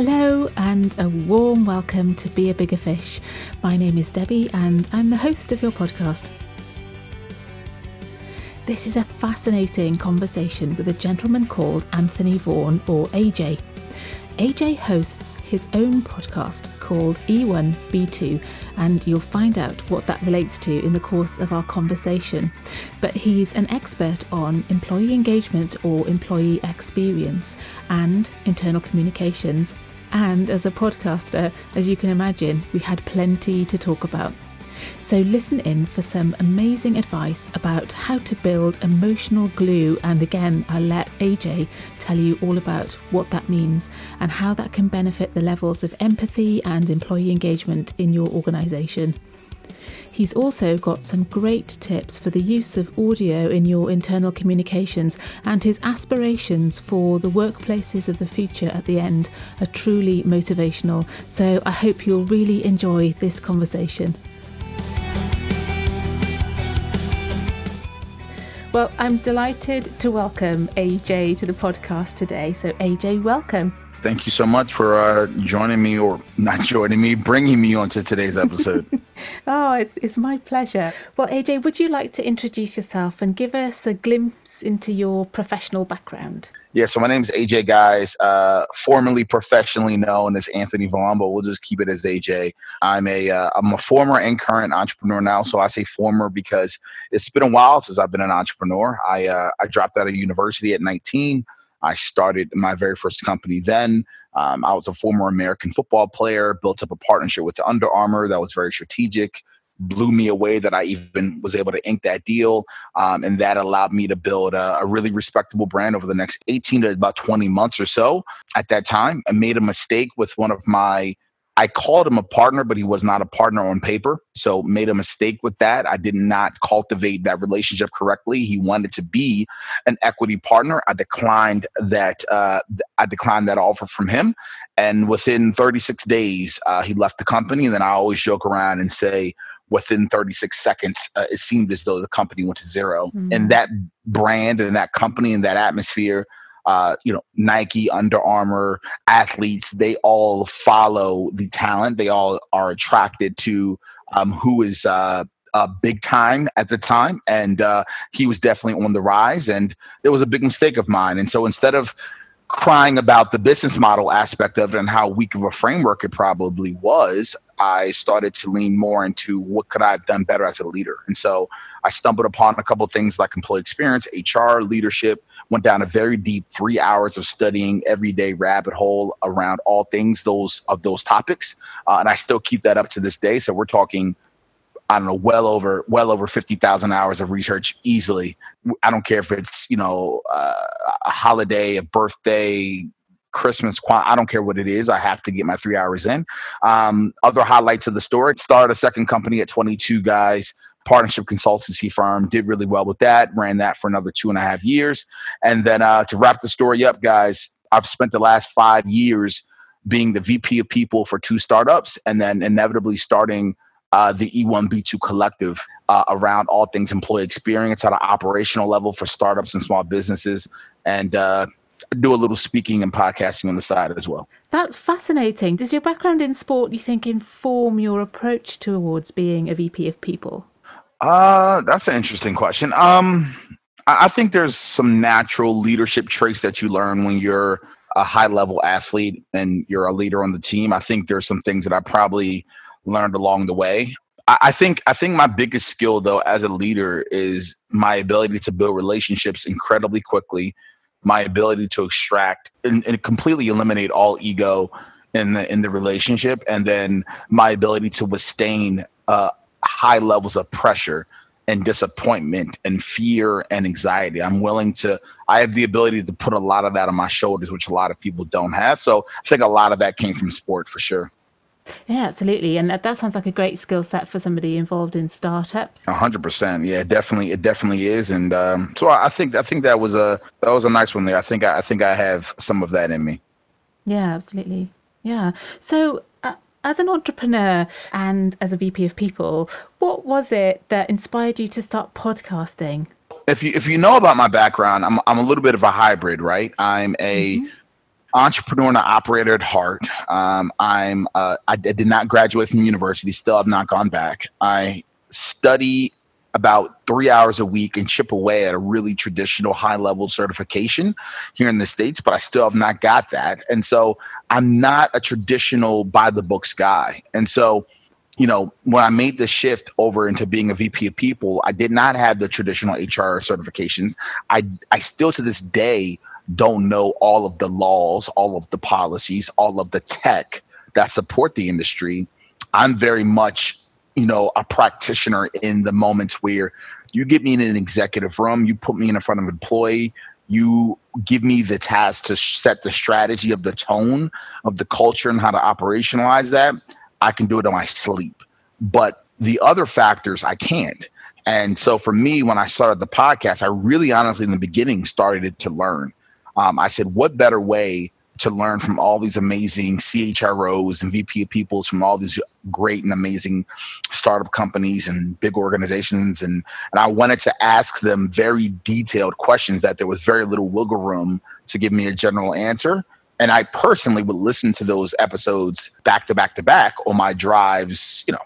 Hello, and a warm welcome to Be a Bigger Fish. My name is Debbie, and I'm the host of your podcast. This is a fascinating conversation with a gentleman called Anthony Vaughan, or AJ. AJ hosts his own podcast called E1B2, and you'll find out what that relates to in the course of our conversation. But he's an expert on employee engagement or employee experience and internal communications. And as a podcaster, as you can imagine, we had plenty to talk about. So listen in for some amazing advice about how to build emotional glue. And again, I'll let AJ tell you all about what that means and how that can benefit the levels of empathy and employee engagement in your organisation. He's also got some great tips for the use of audio in your internal communications, and his aspirations for the workplaces of the future at the end are truly motivational. So I hope you'll really enjoy this conversation. Well, I'm delighted to welcome AJ to the podcast today. So, AJ, welcome. Thank you so much for uh, joining me, or not joining me, bringing me onto today's episode. oh, it's, it's my pleasure. Well, AJ, would you like to introduce yourself and give us a glimpse into your professional background? Yeah, so my name is AJ Guys, uh, formerly professionally known as Anthony Vaughn, but we'll just keep it as AJ. I'm a uh, a former and current entrepreneur now, so I say former because it's been a while since I've been an entrepreneur. I uh, I dropped out of university at 19. I started my very first company then. Um, I was a former American football player, built up a partnership with Under Armour that was very strategic blew me away that I even was able to ink that deal. Um, and that allowed me to build a, a, really respectable brand over the next 18 to about 20 months or so. At that time, I made a mistake with one of my I called him a partner, but he was not a partner on paper. So made a mistake with that. I did not cultivate that relationship correctly. He wanted to be an equity partner. I declined that. Uh, I declined that offer from him, and within 36 days, uh, he left the company. And then I always joke around and say, within 36 seconds, uh, it seemed as though the company went to 0 mm-hmm. And that brand and that company and that atmosphere, uh, you know, Nike, Under Armour, athletes, they all follow the talent. They all are attracted to um, who is uh, uh, big time at the time. And uh, he was definitely on the rise. And it was a big mistake of mine. And so instead of crying about the business model aspect of it and how weak of a framework it probably was, I started to lean more into what could I have done better as a leader. And so I stumbled upon a couple of things like employee experience, HR, leadership, went down a very deep three hours of studying everyday rabbit hole around all things those of those topics. Uh, and I still keep that up to this day. So we're talking I don't know, well over well over fifty thousand hours of research easily. I don't care if it's you know uh, a holiday, a birthday, Christmas. I don't care what it is. I have to get my three hours in. Um, other highlights of the story: started a second company at twenty two guys. Partnership consultancy firm did really well with that. Ran that for another two and a half years, and then uh, to wrap the story up, guys, I've spent the last five years being the VP of people for two startups, and then inevitably starting uh, the E1B2 collective uh, around all things employee experience at an operational level for startups and small businesses, and uh, do a little speaking and podcasting on the side as well. That's fascinating. Does your background in sport, you think, inform your approach towards being a VP of people? Uh, that's an interesting question. Um, I think there's some natural leadership traits that you learn when you're a high level athlete and you're a leader on the team. I think there's some things that I probably learned along the way. I, I think I think my biggest skill though as a leader is my ability to build relationships incredibly quickly, my ability to extract and, and completely eliminate all ego in the in the relationship, and then my ability to withstand uh, high levels of pressure and disappointment and fear and anxiety. I'm willing to, I have the ability to put a lot of that on my shoulders, which a lot of people don't have. So I think a lot of that came from sport for sure. Yeah, absolutely, and that, that sounds like a great skill set for somebody involved in startups. A hundred percent, yeah, definitely, it definitely is, and um, so I think I think that was a that was a nice one there. I think I, I think I have some of that in me. Yeah, absolutely. Yeah. So, as an entrepreneur and as a VP of people, what was it that inspired you to start podcasting? If you if you know about my background, I'm I'm a little bit of a hybrid, right? I'm a mm-hmm entrepreneur and operator at heart. Um, I'm uh, I, I did not graduate from university. Still have not gone back. I study about three hours a week and chip away at a really traditional high level certification here in the States, but I still have not got that. And so I'm not a traditional by the books guy. And so, you know, when I made the shift over into being a VP of people, I did not have the traditional HR certifications. I, I still to this day don't know all of the laws, all of the policies, all of the tech that support the industry. I'm very much you know, a practitioner in the moments where you get me in an executive room, you put me in front of an employee, you give me the task to set the strategy of the tone of the culture and how to operationalize that, I can do it in my sleep. But the other factors, I can't. And so for me, when I started the podcast, I really honestly in the beginning started to learn. Um, I said, what better way to learn from all these amazing CHROs and VP of peoples from all these great and amazing startup companies and big organizations. And, and I wanted to ask them very detailed questions that there was very little wiggle room to give me a general answer. And I personally would listen to those episodes back to back to back on my drives, you know,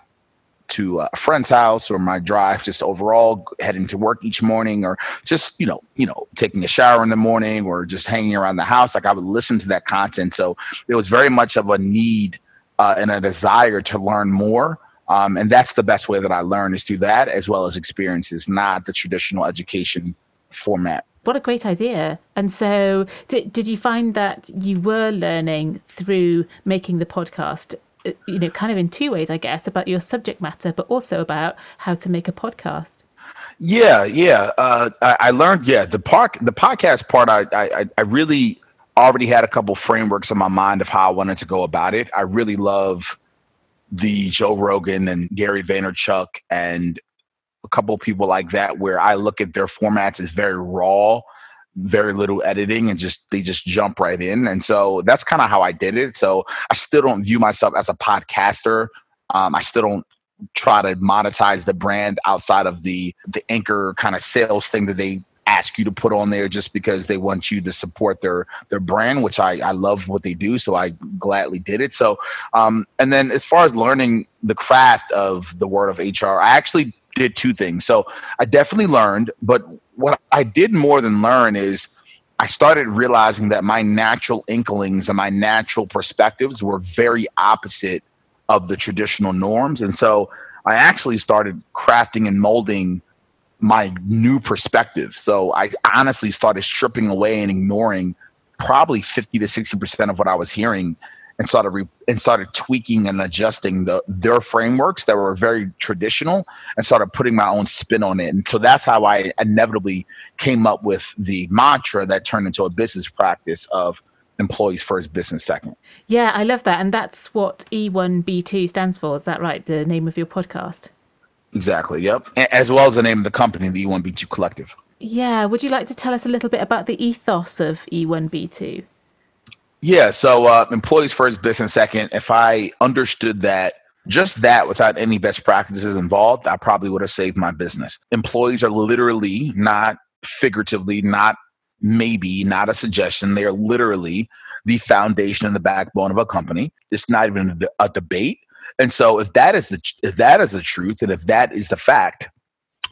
to a friend's house or my drive just overall heading to work each morning or just you know you know taking a shower in the morning or just hanging around the house like i would listen to that content. So it was very much of a need uh, and a desire to learn more. Um, and that's the best way that i learn is through that as well as experiences not the traditional education format. What a great idea. And so, did, did you find that you were learning through making the podcast you know, kind of in two ways, I guess, about your subject matter, but also about how to make a podcast. Yeah, yeah. Uh, I, I, learned, yeah, the park, the podcast part. I, I, I really already had a couple frameworks in my mind of how I wanted to go about it. I really love the Joe Rogan and Gary Vaynerchuk and a couple people like that, where I look at their formats as very raw very little editing and just they just jump right in. And so that's kind of how i did it. So i still don't view myself as a podcaster. Um, i still don't try to monetize the brand outside of the the anchor kind of sales thing that they ask you to put on there just because they want you to support their their brand which i i love what they do so i gladly did it. So um and then as far as learning the craft of the word of hr i actually did two things so i definitely learned but what I did more than learn is I started realizing that my natural inklings and my natural perspectives were very opposite of the traditional norms. And so I actually started crafting and molding my new perspective. So I honestly started stripping away and ignoring probably 50 to 60% of what I was hearing and started re- and started tweaking and adjusting the their frameworks that were very traditional and started putting my own spin on it. And so that's how I inevitably came up with the mantra that turned into a business practice of employees first, business second. Yeah, I love that. And that's what E1B2 stands for. Is that right? The name of your podcast? Exactly. Yep. As well as the name of the company, the E1B2 Collective. Yeah. Would you like to tell us a little bit about the ethos of E1B2? Yeah. So uh, employees first, business second. If I understood that just that without any best practices involved, I probably would have saved my business. Employees are literally not figuratively, not maybe, not a suggestion. They are literally the foundation and the backbone of a company. It's not even a, debate. And so if that is the if that is the truth and if that is the fact,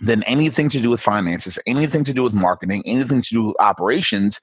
then anything to do with finances, anything to do with marketing, anything to do with operations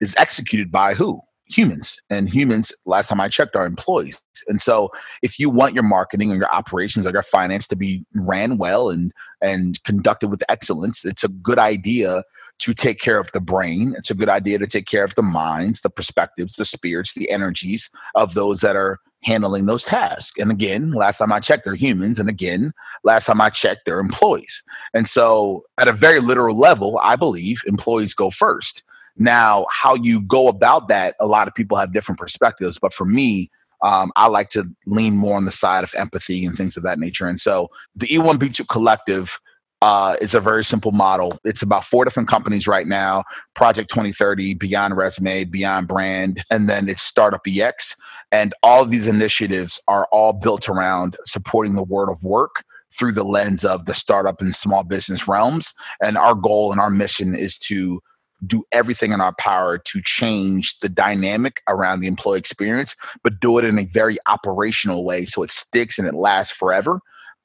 is executed by who? Humans and humans last time i checked are employees. And so if you want your marketing or your operations or your finance to be ran well and and conducted with excellence it's a good idea to take care of the brain. It's a good idea to take care of the minds the perspectives the spirits the energies of those that are handling those tasks. And again last time i checked they're humans. And again last time i checked they're employees. And so at a very literal level i believe employees go first now, how you go about that, a lot of people have different perspectives. But for me, um, I like to lean more on the side of empathy and things of that nature. And so the E1B2 Collective uh, is a very simple model. It's about four different companies right now Project 2030, Beyond Resume, Beyond Brand, and then it's Startup EX. And all of these initiatives are all built around supporting the world of work through the lens of the startup and small business realms. And our goal and our mission is to do everything in our power to change the dynamic around the employee experience, but do it in a very operational way so it sticks and it lasts forever.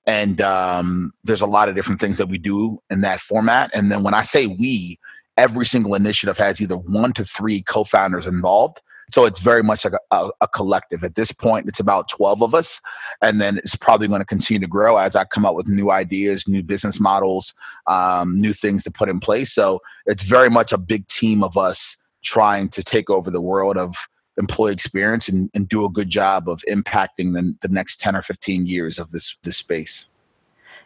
And um, there's a lot of different things that we do in that format. And then when I say we, every single initiative has either one to three co-founders involved so it's very much like a, a, a, collective. At this point, it's about 12 of us. And then it's probably going to continue to grow as I come up with new ideas, new business models, um, new things to put in place. So it's very much a big team of us trying to take over the world of employee experience and, and do a good job of impacting the, the next 10 or 15 years of this, this space.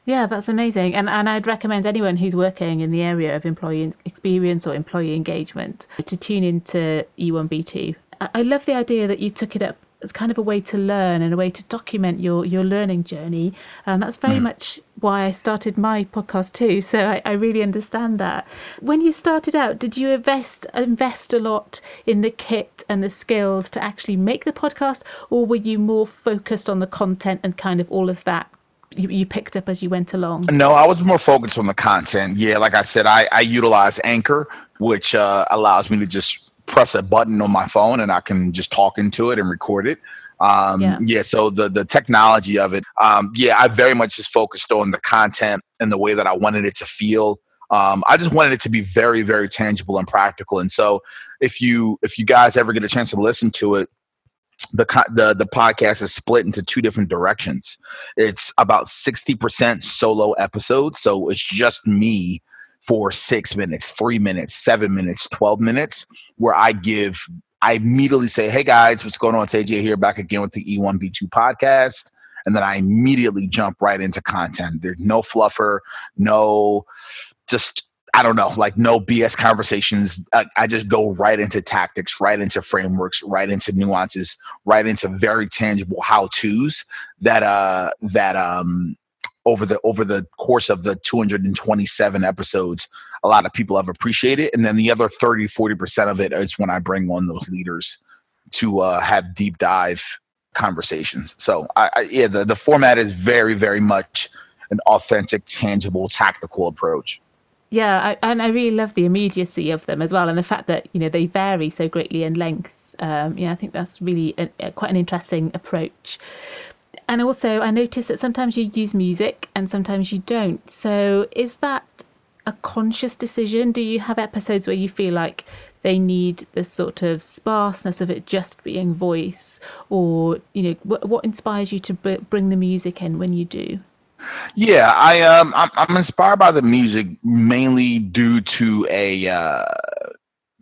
Yeah, that's amazing. And and I'd recommend anyone who's working in the area of employee experience or employee engagement to tune into E1B2. I love the idea that you took it up as kind of a way to learn and a way to document your your learning journey. And that's very mm. much why I started my podcast too. So I, I, really understand that. When you started out, did you invest invest a lot in the kit and the skills to actually make the podcast, or were you more focused on the content and kind of all of that you, you picked up as you went along? No, I was more focused on the content. Yeah, like I said, I, I utilize Anchor, which uh, allows me to just press a button on my phone and I can just talk into it and record it. Um, yeah. yeah. So the the technology of it, um, yeah, I very much just focused on the content and the way that I wanted it to feel. Um, I just wanted it to be very, very tangible and practical. And so, if you if you guys ever get a chance to listen to it, the the the podcast is split into two different directions. It's about sixty percent solo episodes, so it's just me for six minutes, three minutes, seven minutes, 12 minutes, where I give, I immediately say, Hey guys, what's going on? It's AJ here back again with the E1B2 podcast. And then I immediately jump right into content. There's no fluffer, no just, I don't know, like no BS conversations. I, I just go right into tactics, right into frameworks, right into nuances, right into very tangible how tos that, uh, that, um, over the over the course of the 227 episodes a lot of people have appreciated and then the other 30 40% of it is when i bring on those leaders to uh, have deep dive conversations. So I, I, yeah the, the format is very very much an authentic tangible tactical approach. Yeah I, and i really love the immediacy of them as well and the fact that you know they vary so greatly in length. Um, yeah i think that's really a, a, quite an interesting approach and also, I notice that sometimes you use music and sometimes you don't. So, is that a conscious decision? Do you have episodes where you feel like they need the sort of sparseness of it just being voice, or you know, what, what inspires you to b- bring the music in when you do? Yeah, I um, I'm, I'm inspired by the music mainly due to a uh,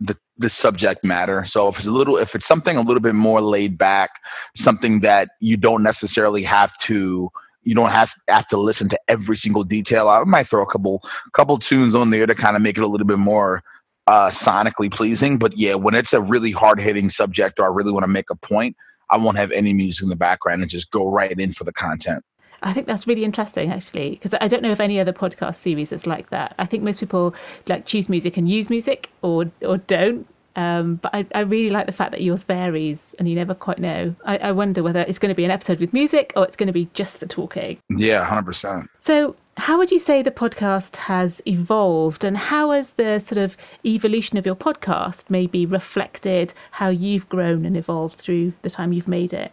the the subject matter. So if it's a little, if it's something a little bit more laid back, something that you don't necessarily have to, you don't have have to listen to every single detail. I might throw a couple couple tunes on there to kind of make it a little bit more uh, sonically pleasing. But yeah, when it's a really hard hitting subject or I really want to make a point, I won't have any music in the background and just go right in for the content. I think that's really interesting, actually, because I don't know of any other podcast series that's like that. I think most people like choose music and use music, or or don't. Um, but I, I really like the fact that yours varies and you never quite know. I, I wonder whether it's going to be an episode with music or it's going to be just the talking. Yeah, hundred percent. So, how would you say the podcast has evolved, and how has the sort of evolution of your podcast maybe reflected how you've grown and evolved through the time you've made it?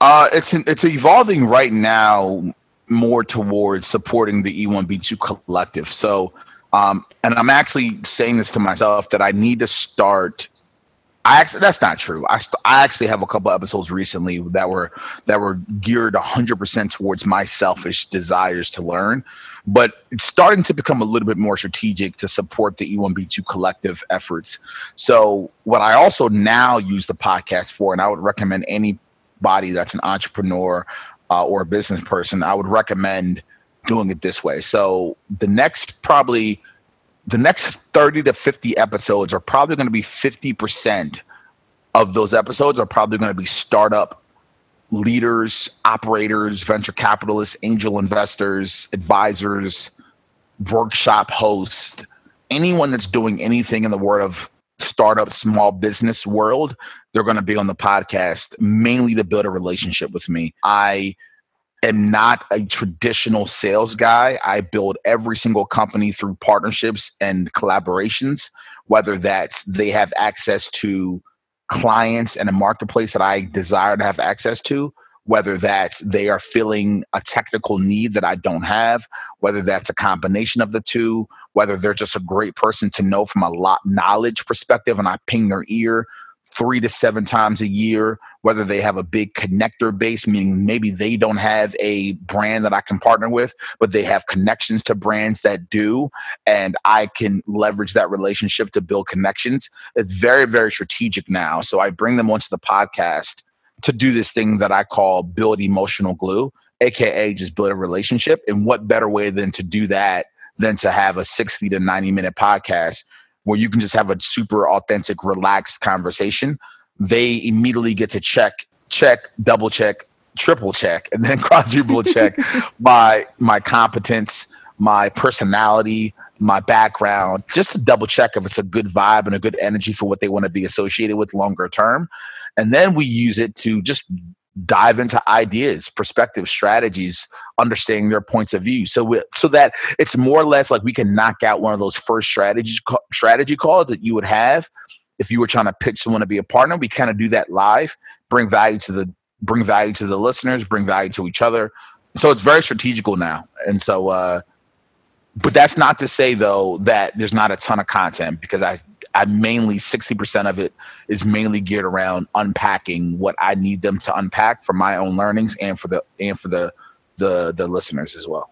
Uh, it's it's evolving right now more towards supporting the E1B2 collective. So, um, and I'm actually saying this to myself that I need to start. I actually that's not true. I st- I actually have a couple episodes recently that were that were geared 100% towards my selfish desires to learn, but it's starting to become a little bit more strategic to support the E1B2 collective efforts. So what I also now use the podcast for, and I would recommend any body that's an entrepreneur uh, or a business person, I would recommend doing it this way. So the next probably the next 30 to 50 episodes are probably going to be 50% of those episodes are probably going to be startup leaders, operators, venture capitalists, angel investors, advisors, workshop hosts, anyone that's doing anything in the world of startup small business world, they're going to be on the podcast mainly to build a relationship with me. I am not a traditional sales guy. I build every single company through partnerships and collaborations whether that's they have access to clients and a marketplace that I desire to have access to, whether that's they are filling a technical need that I don't have, whether that's a combination of the two, whether they're just a great person to know from a lot knowledge perspective and I ping their ear three to seven times a year, whether they have a big connector base, meaning maybe they don't have a brand that I can partner with, but they have connections to brands that do, and I can leverage that relationship to build connections. It's very, very strategic now. So I bring them onto the podcast to do this thing that I call build emotional glue, aka just build a relationship. And what better way than to do that than to have a 60 to 90 minute podcast where you can just have a super authentic, relaxed conversation. They immediately get to check, check, double check, triple check, and then quadruple check my my competence, my personality, my background, just to double check if it's a good vibe and a good energy for what they want to be associated with longer term. And then we use it to just dive into ideas, perspectives, strategies, understanding their points of view. So we, so that it's more or less like we can knock out one of those first strategy strategy calls that you would have if you were trying to pitch someone to be a partner. We kind of do that live, bring value to the bring value to the listeners, bring value to each other. So it's very strategical now. And so uh but that's not to say though that there's not a ton of content because I I mainly 60% of it is mainly geared around unpacking what I need them to unpack for my own learnings and for the and for the the the listeners as well.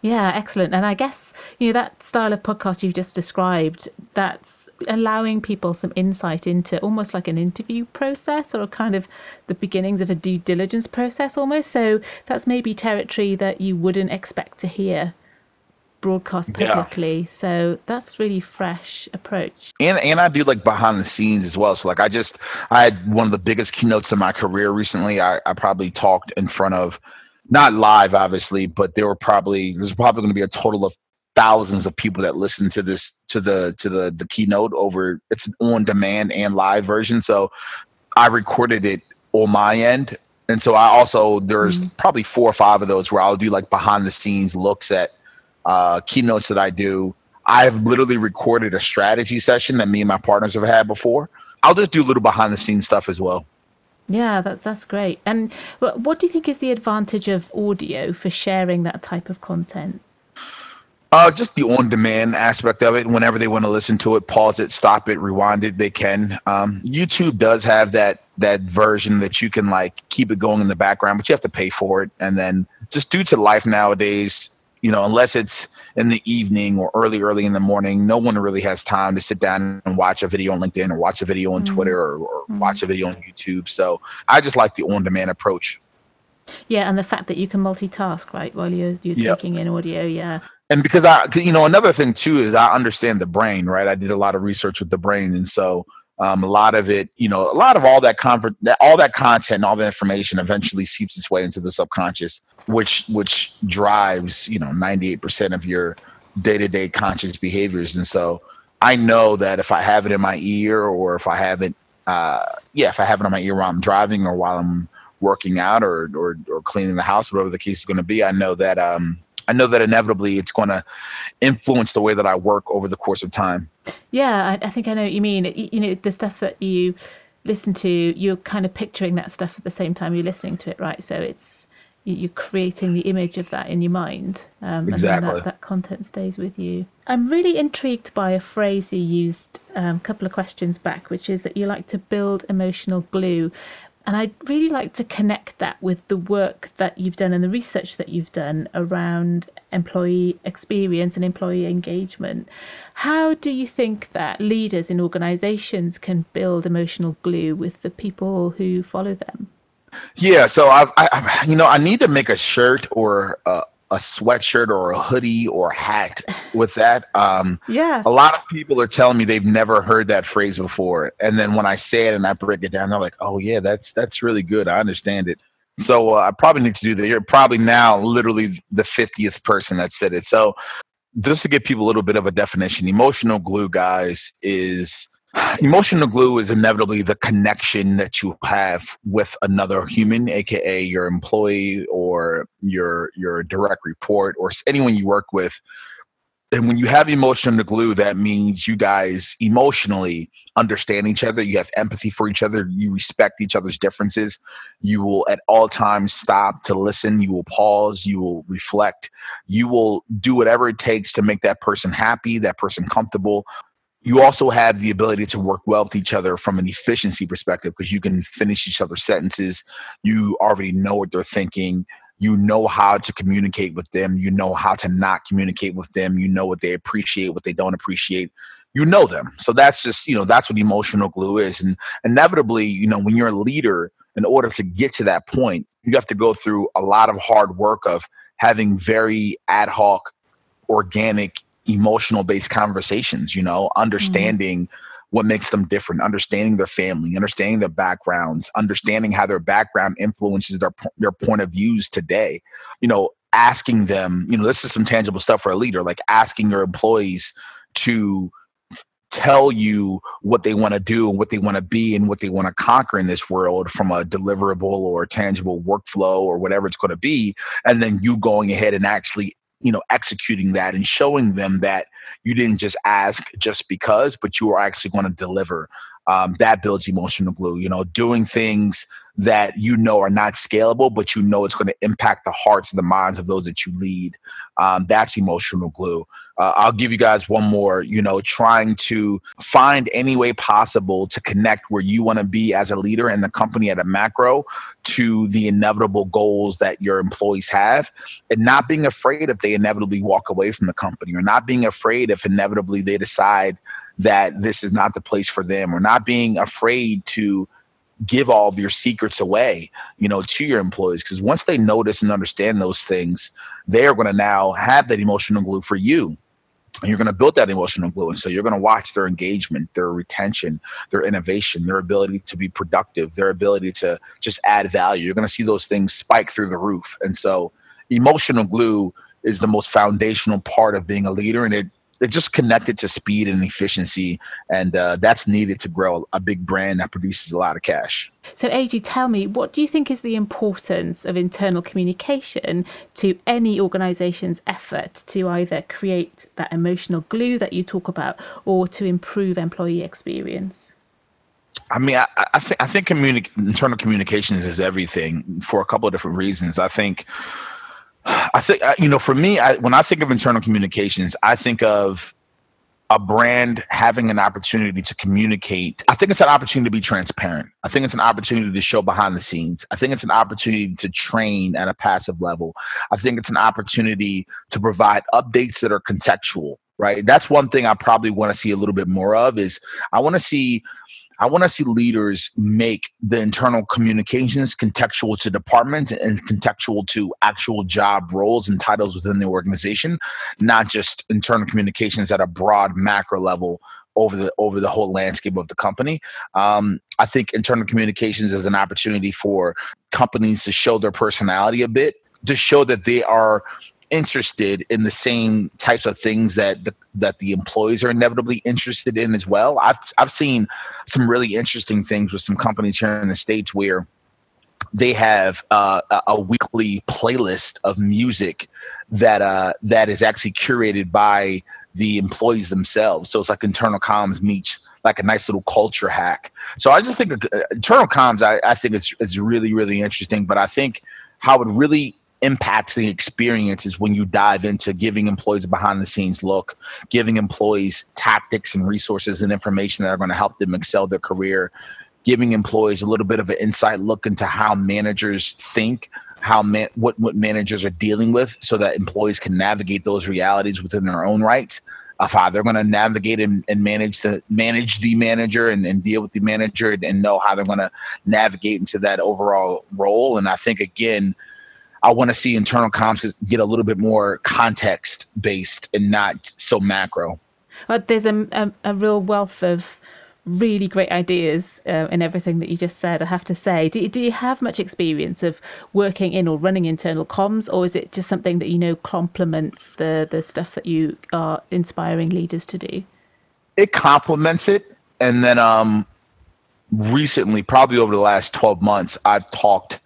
Yeah, excellent. And I guess, you know, that style of podcast you've just described, that's allowing people some insight into almost like an interview process or kind of the beginnings of a due diligence process almost. So that's maybe territory that you wouldn't expect to hear broadcast publicly. Yeah. So that's really fresh approach. And and I do like behind the scenes as well. So like I just I had one of the biggest keynotes in my career recently. I, I probably talked in front of not live obviously, but there were probably there's probably going to be a total of thousands of people that listen to this to the to the the keynote over it's an on demand and live version. So I recorded it on my end and so I also there's mm-hmm. probably four or five of those where I'll do like behind the scenes looks at uh, keynotes that I do. I've literally recorded a strategy session that me and my partners have had before. I'll just do a little behind the scenes stuff as well. Yeah, that, that's great. And what do you think is the advantage of audio for sharing that type of content? Uh, just the on-demand aspect of it. Whenever they want to listen to it, pause it, stop it, rewind it, they can. Um, YouTube does have that that version that you can like keep it going in the background, but you have to pay for it. And then just due to life nowadays, you know, unless it's in the evening or early, early in the morning, no one really has time to sit down and watch a video on LinkedIn or watch a video on mm-hmm. Twitter or, or mm-hmm. watch a video on YouTube. So I just like the on demand approach. Yeah, and the fact that you can multitask, right, while you're, you're yep. taking in audio. Yeah. And because I, you know, another thing too is I understand the brain, right? I did a lot of research with the brain. And so, um, a lot of it, you know, a lot of all that convert, all that content, and all the information eventually seeps its way into the subconscious, which which drives, you know, ninety eight percent of your day to day conscious behaviors. And so, I know that if I have it in my ear, or if I have it, uh, yeah, if I have it on my ear while I'm driving, or while I'm working out, or or, or cleaning the house, whatever the case is going to be, I know that um, I know that inevitably it's going to influence the way that I work over the course of time. Yeah, I, I, think I know what you mean. You know, the stuff that you listen to, you're kind of picturing that stuff at the same time you're listening to it, right? So it's you're creating the image of that in your mind, um, exactly. and that, that content stays with you. I'm really intrigued by a phrase you used um, a couple of questions back, which is that you like to build emotional glue. And I'd really like to connect that with the work that you've done and the research that you've done around employee experience and employee engagement. How do you think that leaders in organizations can build emotional glue with the people who follow them? Yeah, so I've, I, you know, I need to make a shirt or a, a sweatshirt or a hoodie or a hat with that. Um, yeah. A lot of people are telling me they've never heard that phrase before, and then when I say it and I break it down, they're like, "Oh yeah, that's that's really good. I understand it." So uh, I probably need to do that. You're probably now literally the fiftieth person that said it. So just to give people a little bit of a definition, emotional glue, guys, is Emotional glue is inevitably the connection that you have with another human, aka your employee or your your direct report or anyone you work with. and when you have emotional glue, that means you guys emotionally understand each other. You have empathy for each other. You respect each other's differences. You will at all times stop to listen. You will pause. You will reflect. You will do whatever it takes to make that person happy, that person comfortable. You also have the ability to work well with each other from an efficiency perspective because you can finish each other's sentences. You already know what they're thinking. You know how to communicate with them. You know how to not communicate with them. You know what they appreciate what they don't appreciate. You know them. So that's just you know that's what emotional glue is. And inevitably you know when you're a leader in order to get to that point you have to go through a lot of hard work of having very ad hoc organic emotional based conversations you know mm-hmm. understanding mm-hmm what makes them different, understanding their family, understanding their backgrounds, understanding how their background influences their their point of views today. You know, asking them, you know, this is some tangible stuff for a leader, like asking your employees to tell you what they want to do and what they want to be and what they want to conquer in this world from a deliverable or tangible workflow or whatever it's going to be and then you going ahead and actually you know executing that and showing them that you didn't just ask just because, but you are actually going to deliver. Um, that builds emotional glue. You know, doing things that you know are not scalable, but you know it's going to impact the hearts and the minds of those that you lead. Um, that's emotional glue. Uh, I'll give you guys one more. You know, trying to find any way possible to connect where you want to be as a leader in the company at a macro to the inevitable goals that your employees have, and not being afraid if they inevitably walk away from the company, or not being afraid if inevitably they decide that this is not the place for them, or not being afraid to give all of your secrets away, you know, to your employees. Because once they notice and understand those things, they are going to now have that emotional glue for you. And you're going to build that emotional glue. And so you're going to watch their engagement, their retention, their innovation, their ability to be productive, their ability to just add value. You're going to see those things spike through the roof. And so emotional glue is the most foundational part of being a leader. And it they're just connected to speed and efficiency, and uh, that's needed to grow a big brand that produces a lot of cash. So, AJ, tell me, what do you think is the importance of internal communication to any organization's effort to either create that emotional glue that you talk about or to improve employee experience? I mean, I, I think I think communi- internal communications is everything for a couple of different reasons. I think I think you know, for me, I, when I think of internal communications, I think of a brand having an opportunity to communicate. I think it's an opportunity to be transparent. I think it's an opportunity to show behind the scenes. I think it's an opportunity to train at a passive level. I think it's an opportunity to provide updates that are contextual, right? That's one thing I probably want to see a little bit more of is I want to see I want to see leaders make the internal communications contextual to departments and contextual to actual job roles and titles within the organization, not just internal communications at a broad macro level over the over the whole landscape of the company. Um, I think internal communications is an opportunity for companies to show their personality a bit, to show that they are interested in the same types of things that the that the employees are inevitably interested in as well. I've I've seen some really interesting things with some companies here in the states where they have uh, a weekly playlist of music that uh, that is actually curated by the employees themselves. So it's like internal comms meets like a nice little culture hack. So I just think uh, internal comms, I, I think it's it's really really interesting. But I think how it really impacts the experience is when you dive into giving employees a behind the scenes look, giving employees tactics and resources and information that are going to help them excel their career, giving employees a little bit of an insight look into how managers think, how man, what what managers are dealing with, so that employees can navigate those realities within their own rights of how they're going to navigate and, and, manage the manage the manager and, and deal with the manager and, and know how they're going to navigate into that overall role. And I think again, I want to see internal comms get a little bit more context based and not so macro. But there's a, a, a real wealth of really great ideas uh, in everything that you just said. I have to say, do, do you have much experience of working in or running internal comms, or is it just something that you know complements the the stuff that you are inspiring leaders to do? It complements it, and then um, recently, probably over the last twelve months, I've talked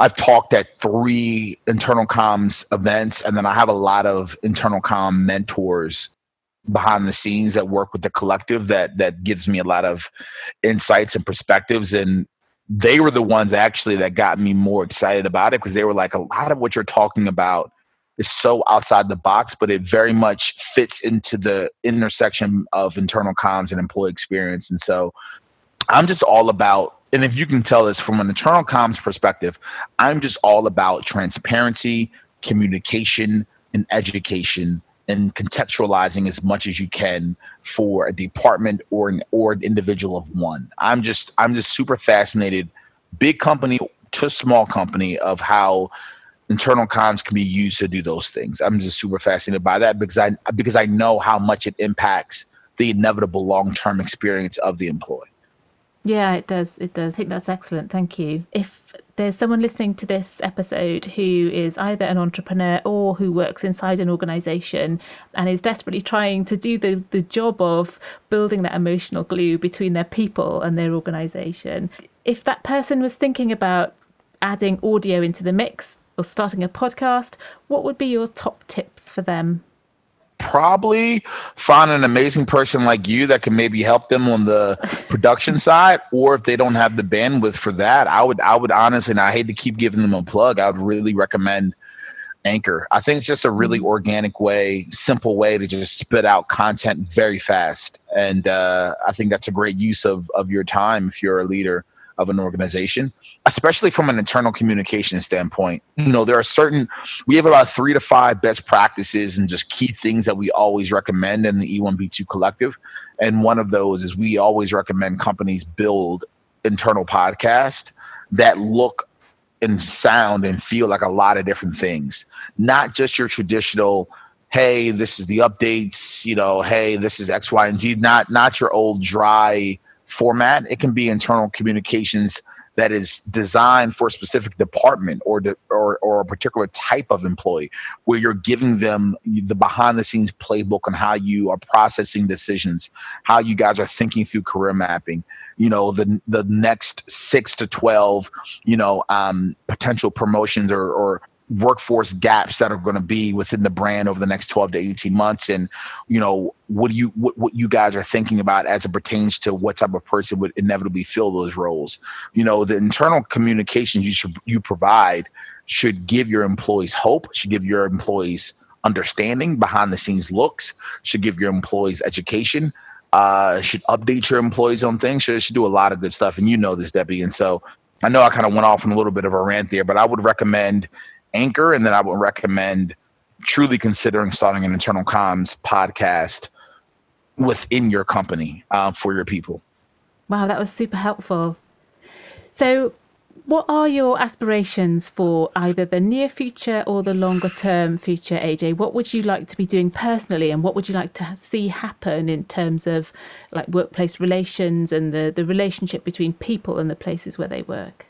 I've talked at three internal comms events, and then I have a lot of internal com mentors behind the scenes that work with the collective that that gives me a lot of insights and perspectives and they were the ones actually that got me more excited about it because they were like a lot of what you're talking about is so outside the box but it very much fits into the intersection of internal comms and employee experience. And so i'm just all about and if you can tell this from an internal comms perspective i'm just all about transparency communication and education and contextualizing as much as you can for a department or an or an individual of one. I'm just I'm just super fascinated, big company to small company, of how internal comms can be used to do those things. I'm just super fascinated by that because I because I know how much it impacts the inevitable long term experience of the employee. Yeah, it does. It does. I think that's excellent. Thank you. If there's someone listening to this episode who is either an entrepreneur or who works inside an organization and is desperately trying to do the, the job of building that emotional glue between their people and their organization, if that person was thinking about adding audio into the mix or starting a podcast, what would be your top tips for them? Probably find an amazing person like you that can maybe help them on the production side or if they don't have the bandwidth for that i would i would honestly and i hate to keep giving them a plug i would really recommend anchor i think it's just a really mm-hmm. organic way simple way to just spit out content very fast and uh, i think that's a great use of of your time if you're a leader of an organization, especially from an internal communication standpoint. You know, there are certain, we have about three to five best practices and just key things that we always recommend in the E1B2 collective. And one of those is we always recommend companies build internal podcast that look and sound and feel like a lot of different things, not just your traditional hey this is the updates you know hey this is x y and z not not your old dry format. It can be internal communications that is designed for a specific department or, de- or or a particular type of employee, where you're giving them the behind the scenes playbook on how you are processing decisions, how you guys are thinking through career mapping. You know, the the next six to twelve, you know, um, potential promotions or, or workforce gaps that are going to be within the brand over the next 12 to 18 months? And you know what do you what, what you guys are thinking about as it pertains to what type of person would inevitably fill those roles? You know the internal communications you should you provide should give your employees hope should give your employees understanding behind the scenes looks should give your employees education uh, should update your employees on things should, should do a lot of good stuff. And you know this debbie. And so I know I kind of went off on a little bit of a rant there, but I would recommend Anchor, and then I would recommend truly considering starting an internal comms podcast within your company uh, for your people. Wow, that was super helpful. So, what are your aspirations for either the near future or the longer term future, AJ? What would you like to be doing personally, and what would you like to see happen in terms of like workplace relations and the, the relationship between people and the places where they work?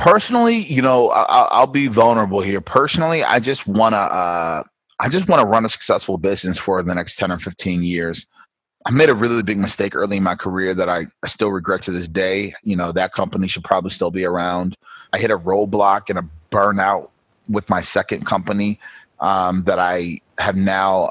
Personally, you know, I, will be vulnerable here. Personally, I just want to, uh, I just want to run a successful business for the next ten or fifteen years. I made a really big mistake early in my career that I, I still regret to this day. You know, that company should probably still be around. I hit a roadblock and a burnout with my second company um, that I have now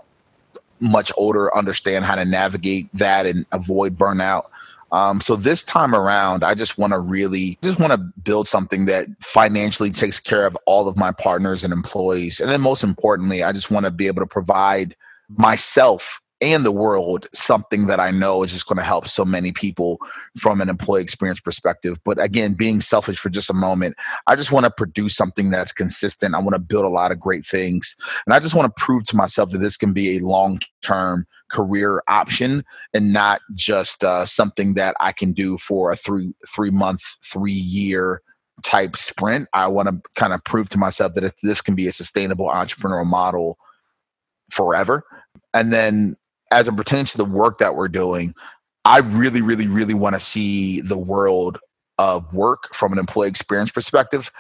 much older understand how to navigate that and avoid burnout. Um, so this time around, I just want to really just want to build something that financially takes care of all of my partners and employees. And then most importantly, I just want to be able to provide myself and the world something that I know is just going to help so many people from an employee experience perspective. But again, being selfish for just a moment, I just want to produce something that's consistent. I want to build a lot of great things. And I just want to prove to myself that this can be a long term career option and not just uh, something that I can do for a three three month, three year type sprint. I want to kind of prove to myself that this can be a sustainable entrepreneurial model forever. And then as it pertains to the work that we're doing, I really, really, really want to see the world of work from an employee experience perspective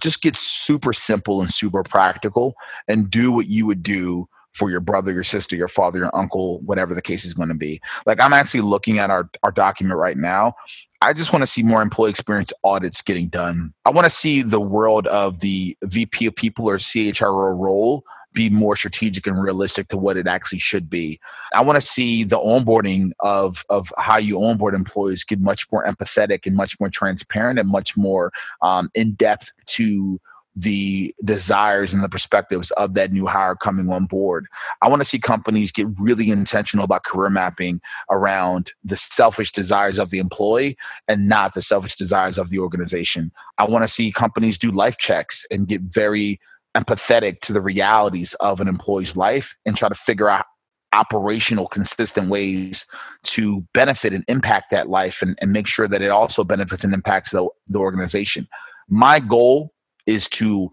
just get super simple and super practical and do what you would do for your brother, your sister, your father, your uncle, whatever the case is going to be. Like I'm actually looking at our, our document right now. I just want to see more employee experience audits getting done. I want to see the world of the VP of people or CHRO role be more strategic and realistic to what it actually should be. I want to see the onboarding of of how you onboard employees get much more empathetic and much more transparent and much more um, in depth to the desires and the perspectives of that new hire coming on board. I want to see companies get really intentional about career mapping around the selfish desires of the employee and not the selfish desires of the organization. I want to see companies do life checks and get very empathetic to the realities of an employee's life and try to figure out operational consistent ways to benefit and impact that life and, and make sure that it also benefits and impacts the, the organization. My goal is to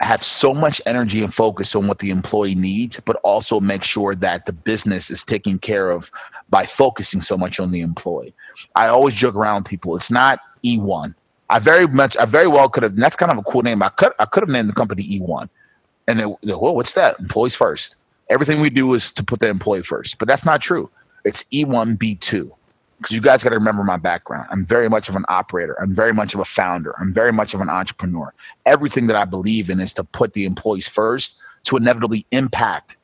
have so much energy and focus on what the employee needs but also make sure that the business is taken care of by focusing so much on the employee. I always joke around people it's not e1 I very much, I very well could have. that's kind of a cool name. I could, I could have named the company E1, and it, well, what's that? Employees first. Everything we do is to put the employee first, but that's not true. It's E1 B2 because you guys got to remember my background. I'm very much of an operator. I'm very much of a founder. I'm very much of an entrepreneur. Everything that I believe in is to put the employees first to inevitably impact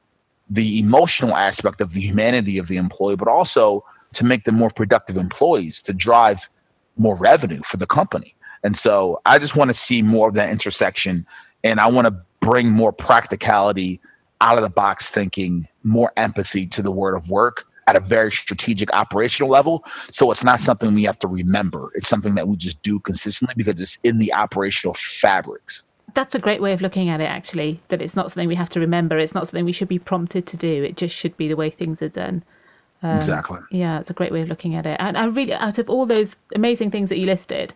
the emotional aspect of the humanity of the employee, but also to make them more productive employees, to drive more revenue for the company. And so I just want to see more of that intersection and I want to bring more practicality out of the box thinking, more empathy to the word of work at a very strategic operational level. So it's not something we have to remember. It's something that we just do consistently because it's in the operational fabrics. That's a great way of looking at it, actually, that it's not something we have to remember. It's not something we should be prompted to do. It just should be the way things are done. Um, exactly. Yeah, it's a great way of looking at it. And I really, out of all those amazing things that you listed,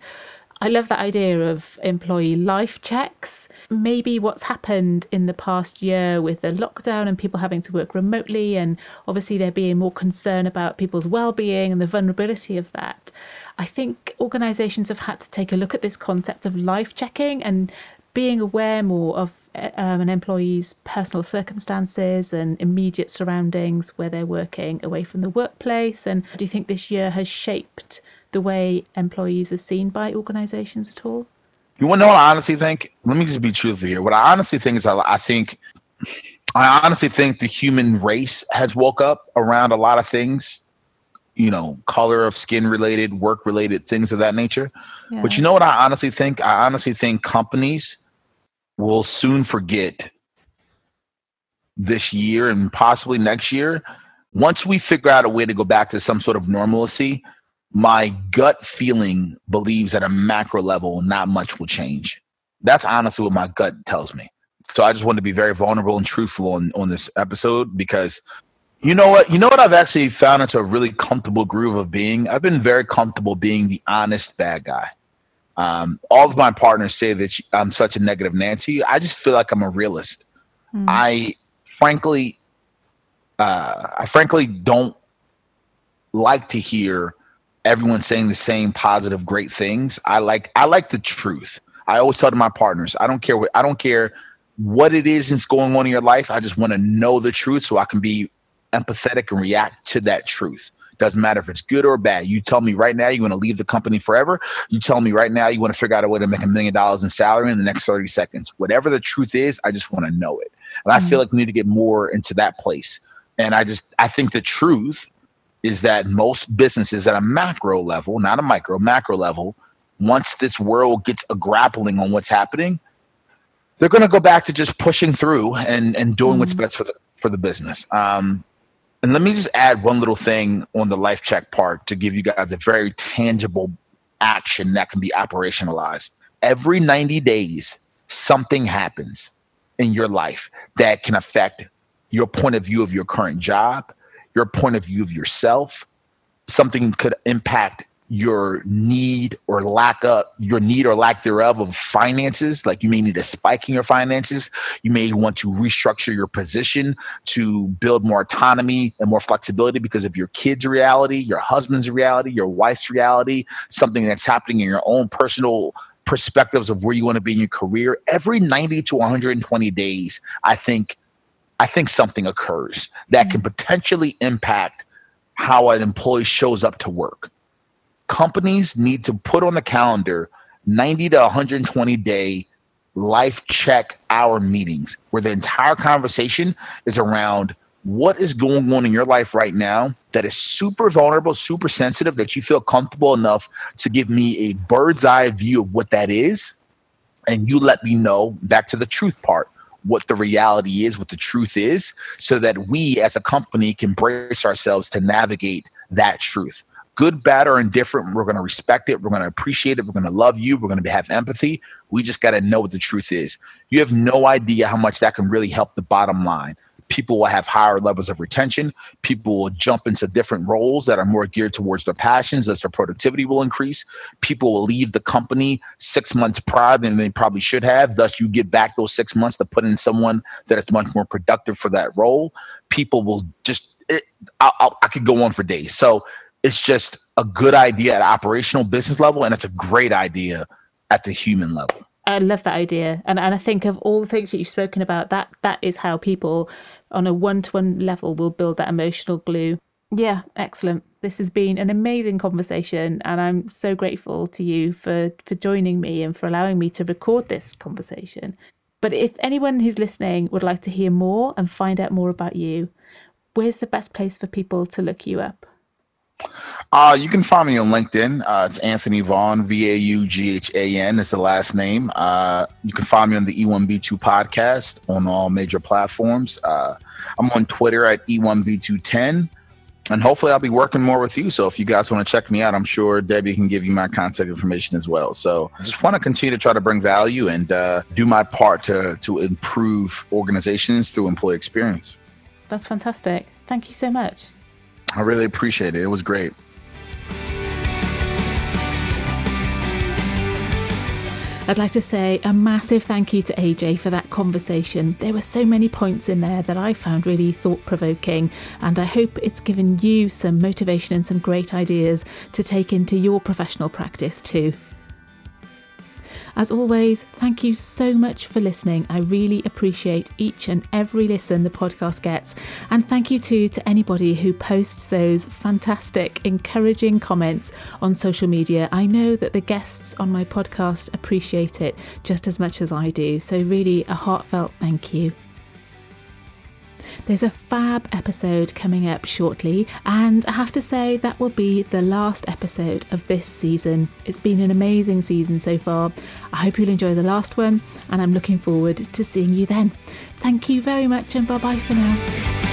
I love that idea of employee life checks. Maybe what's happened in the past year with the lockdown and people having to work remotely, and obviously there being more concern about people's well-being and the vulnerability of that. I think organisations have had to take a look at this concept of life checking and being aware more of um, an employee's personal circumstances and immediate surroundings where they're working away from the workplace? And do you think this year has shaped the way employees are seen by organizations at all? You want to know what I honestly think? Let me just be truthful here. What I honestly think is I, I think I honestly think the human race has woke up around a lot of things, you know, color of skin related, work related, things of that nature. Yeah. But you know what I honestly think? I honestly think companies will soon forget this year and possibly next year. Once we figure out a way to go back to some sort of normalcy, my gut feeling believes at a macro level, not much will change. That's honestly what my gut tells me. So I just want to be very vulnerable and truthful on, on this episode because you know what? You know what I've actually found into a really comfortable groove of being? I've been very comfortable being the honest bad guy. Um, all of my partners say that I'm such a negative Nancy. I just feel like I'm a realist. Mm. I frankly, uh, I frankly don't like to hear everyone saying the same positive, great things. I like, I like the truth. I always tell to my partners, I don't care what, I don't care what it is that's going on in your life. I just want to know the truth so I can be empathetic and react to that truth. Doesn't matter if it's good or bad. You tell me right now you want to leave the company forever. You tell me right now you want to figure out a way to make a million dollars in salary in the next 30 seconds. Whatever the truth is, I just want to know it. And mm-hmm. I feel like we need to get more into that place. And I just I think the truth is that most businesses at a macro level, not a micro, macro level, once this world gets a grappling on what's happening, they're going to go back to just pushing through and and doing mm-hmm. what's best for the for the business. Um, and let me just add one little thing on the life check part to give you guys a very tangible action that can be operationalized. Every 90 days, something happens in your life that can affect your point of view of your current job, your point of view of yourself. Something could impact your need or lack of your need or lack thereof of finances like you may need a spike in your finances. You may want to restructure your position to build more autonomy and more flexibility because of your kids reality your husband's reality your wife's reality something that's happening in your own personal perspectives of where you want to be in your career. Every 90 to 120 days i think i think something occurs that can mm. potentially impact how an employee shows up to work companies need to put on the calendar 90 to 120 day life check hour meetings where the entire conversation is around what is going on in your life right now that is super vulnerable, super sensitive, that you feel comfortable enough to give me a bird's eye view of what that is. And you let me know back to the truth part what the reality is, what the truth is, so that we as a company can brace ourselves to navigate that truth good, bad, or indifferent, we're going to respect it. We're going to appreciate it. We're going to love you. We're going to have empathy. We just got to know what the truth is. You have no idea how much that can really help the bottom line. People will have higher levels of retention. People will jump into different roles that are more geared towards their passions as their productivity will increase. People will leave the company six months prior than they probably should have. Thus, you get back those six months to put in someone that is much more productive for that role. People will just, it, I, I, I could go on for days. So, it's just a good idea at operational business level and it's a great idea at the human level. I love that idea. And, and i think of all the things that you've spoken about that that is how people on a one-to-one level will build that emotional glue. Yeah excellent. This has been an amazing conversation and i'm so grateful to you for for joining me and for allowing me to record this conversation. But if anyone who's listening would like to hear more and find out more about you where's the best place for people to look you up uh, you can find me on LinkedIn. Uh, it's Anthony Vaughan, V A U G H A N is the last name. Uh, you can find me on the E1B2 podcast on all major platforms. Uh, I'm on Twitter at E1B210. And hopefully, I'll be working more with you. So, if you guys want to check me out, I'm sure Debbie can give you my contact information as well. So, I just want to continue to try to bring value and uh, do my part to, to improve organizations through employee experience. That's fantastic. Thank you so much. I really appreciate it. It was great. I'd like to say a massive thank you to AJ for that conversation. There were so many points in there that I found really thought provoking, and I hope it's given you some motivation and some great ideas to take into your professional practice too. As always, thank you so much for listening. I really appreciate each and every listen the podcast gets. And thank you too to anybody who posts those fantastic, encouraging comments on social media. I know that the guests on my podcast appreciate it just as much as I do. So, really, a heartfelt thank you. There's a fab episode coming up shortly, and I have to say that will be the last episode of this season. It's been an amazing season so far. I hope you'll enjoy the last one, and I'm looking forward to seeing you then. Thank you very much, and bye bye for now.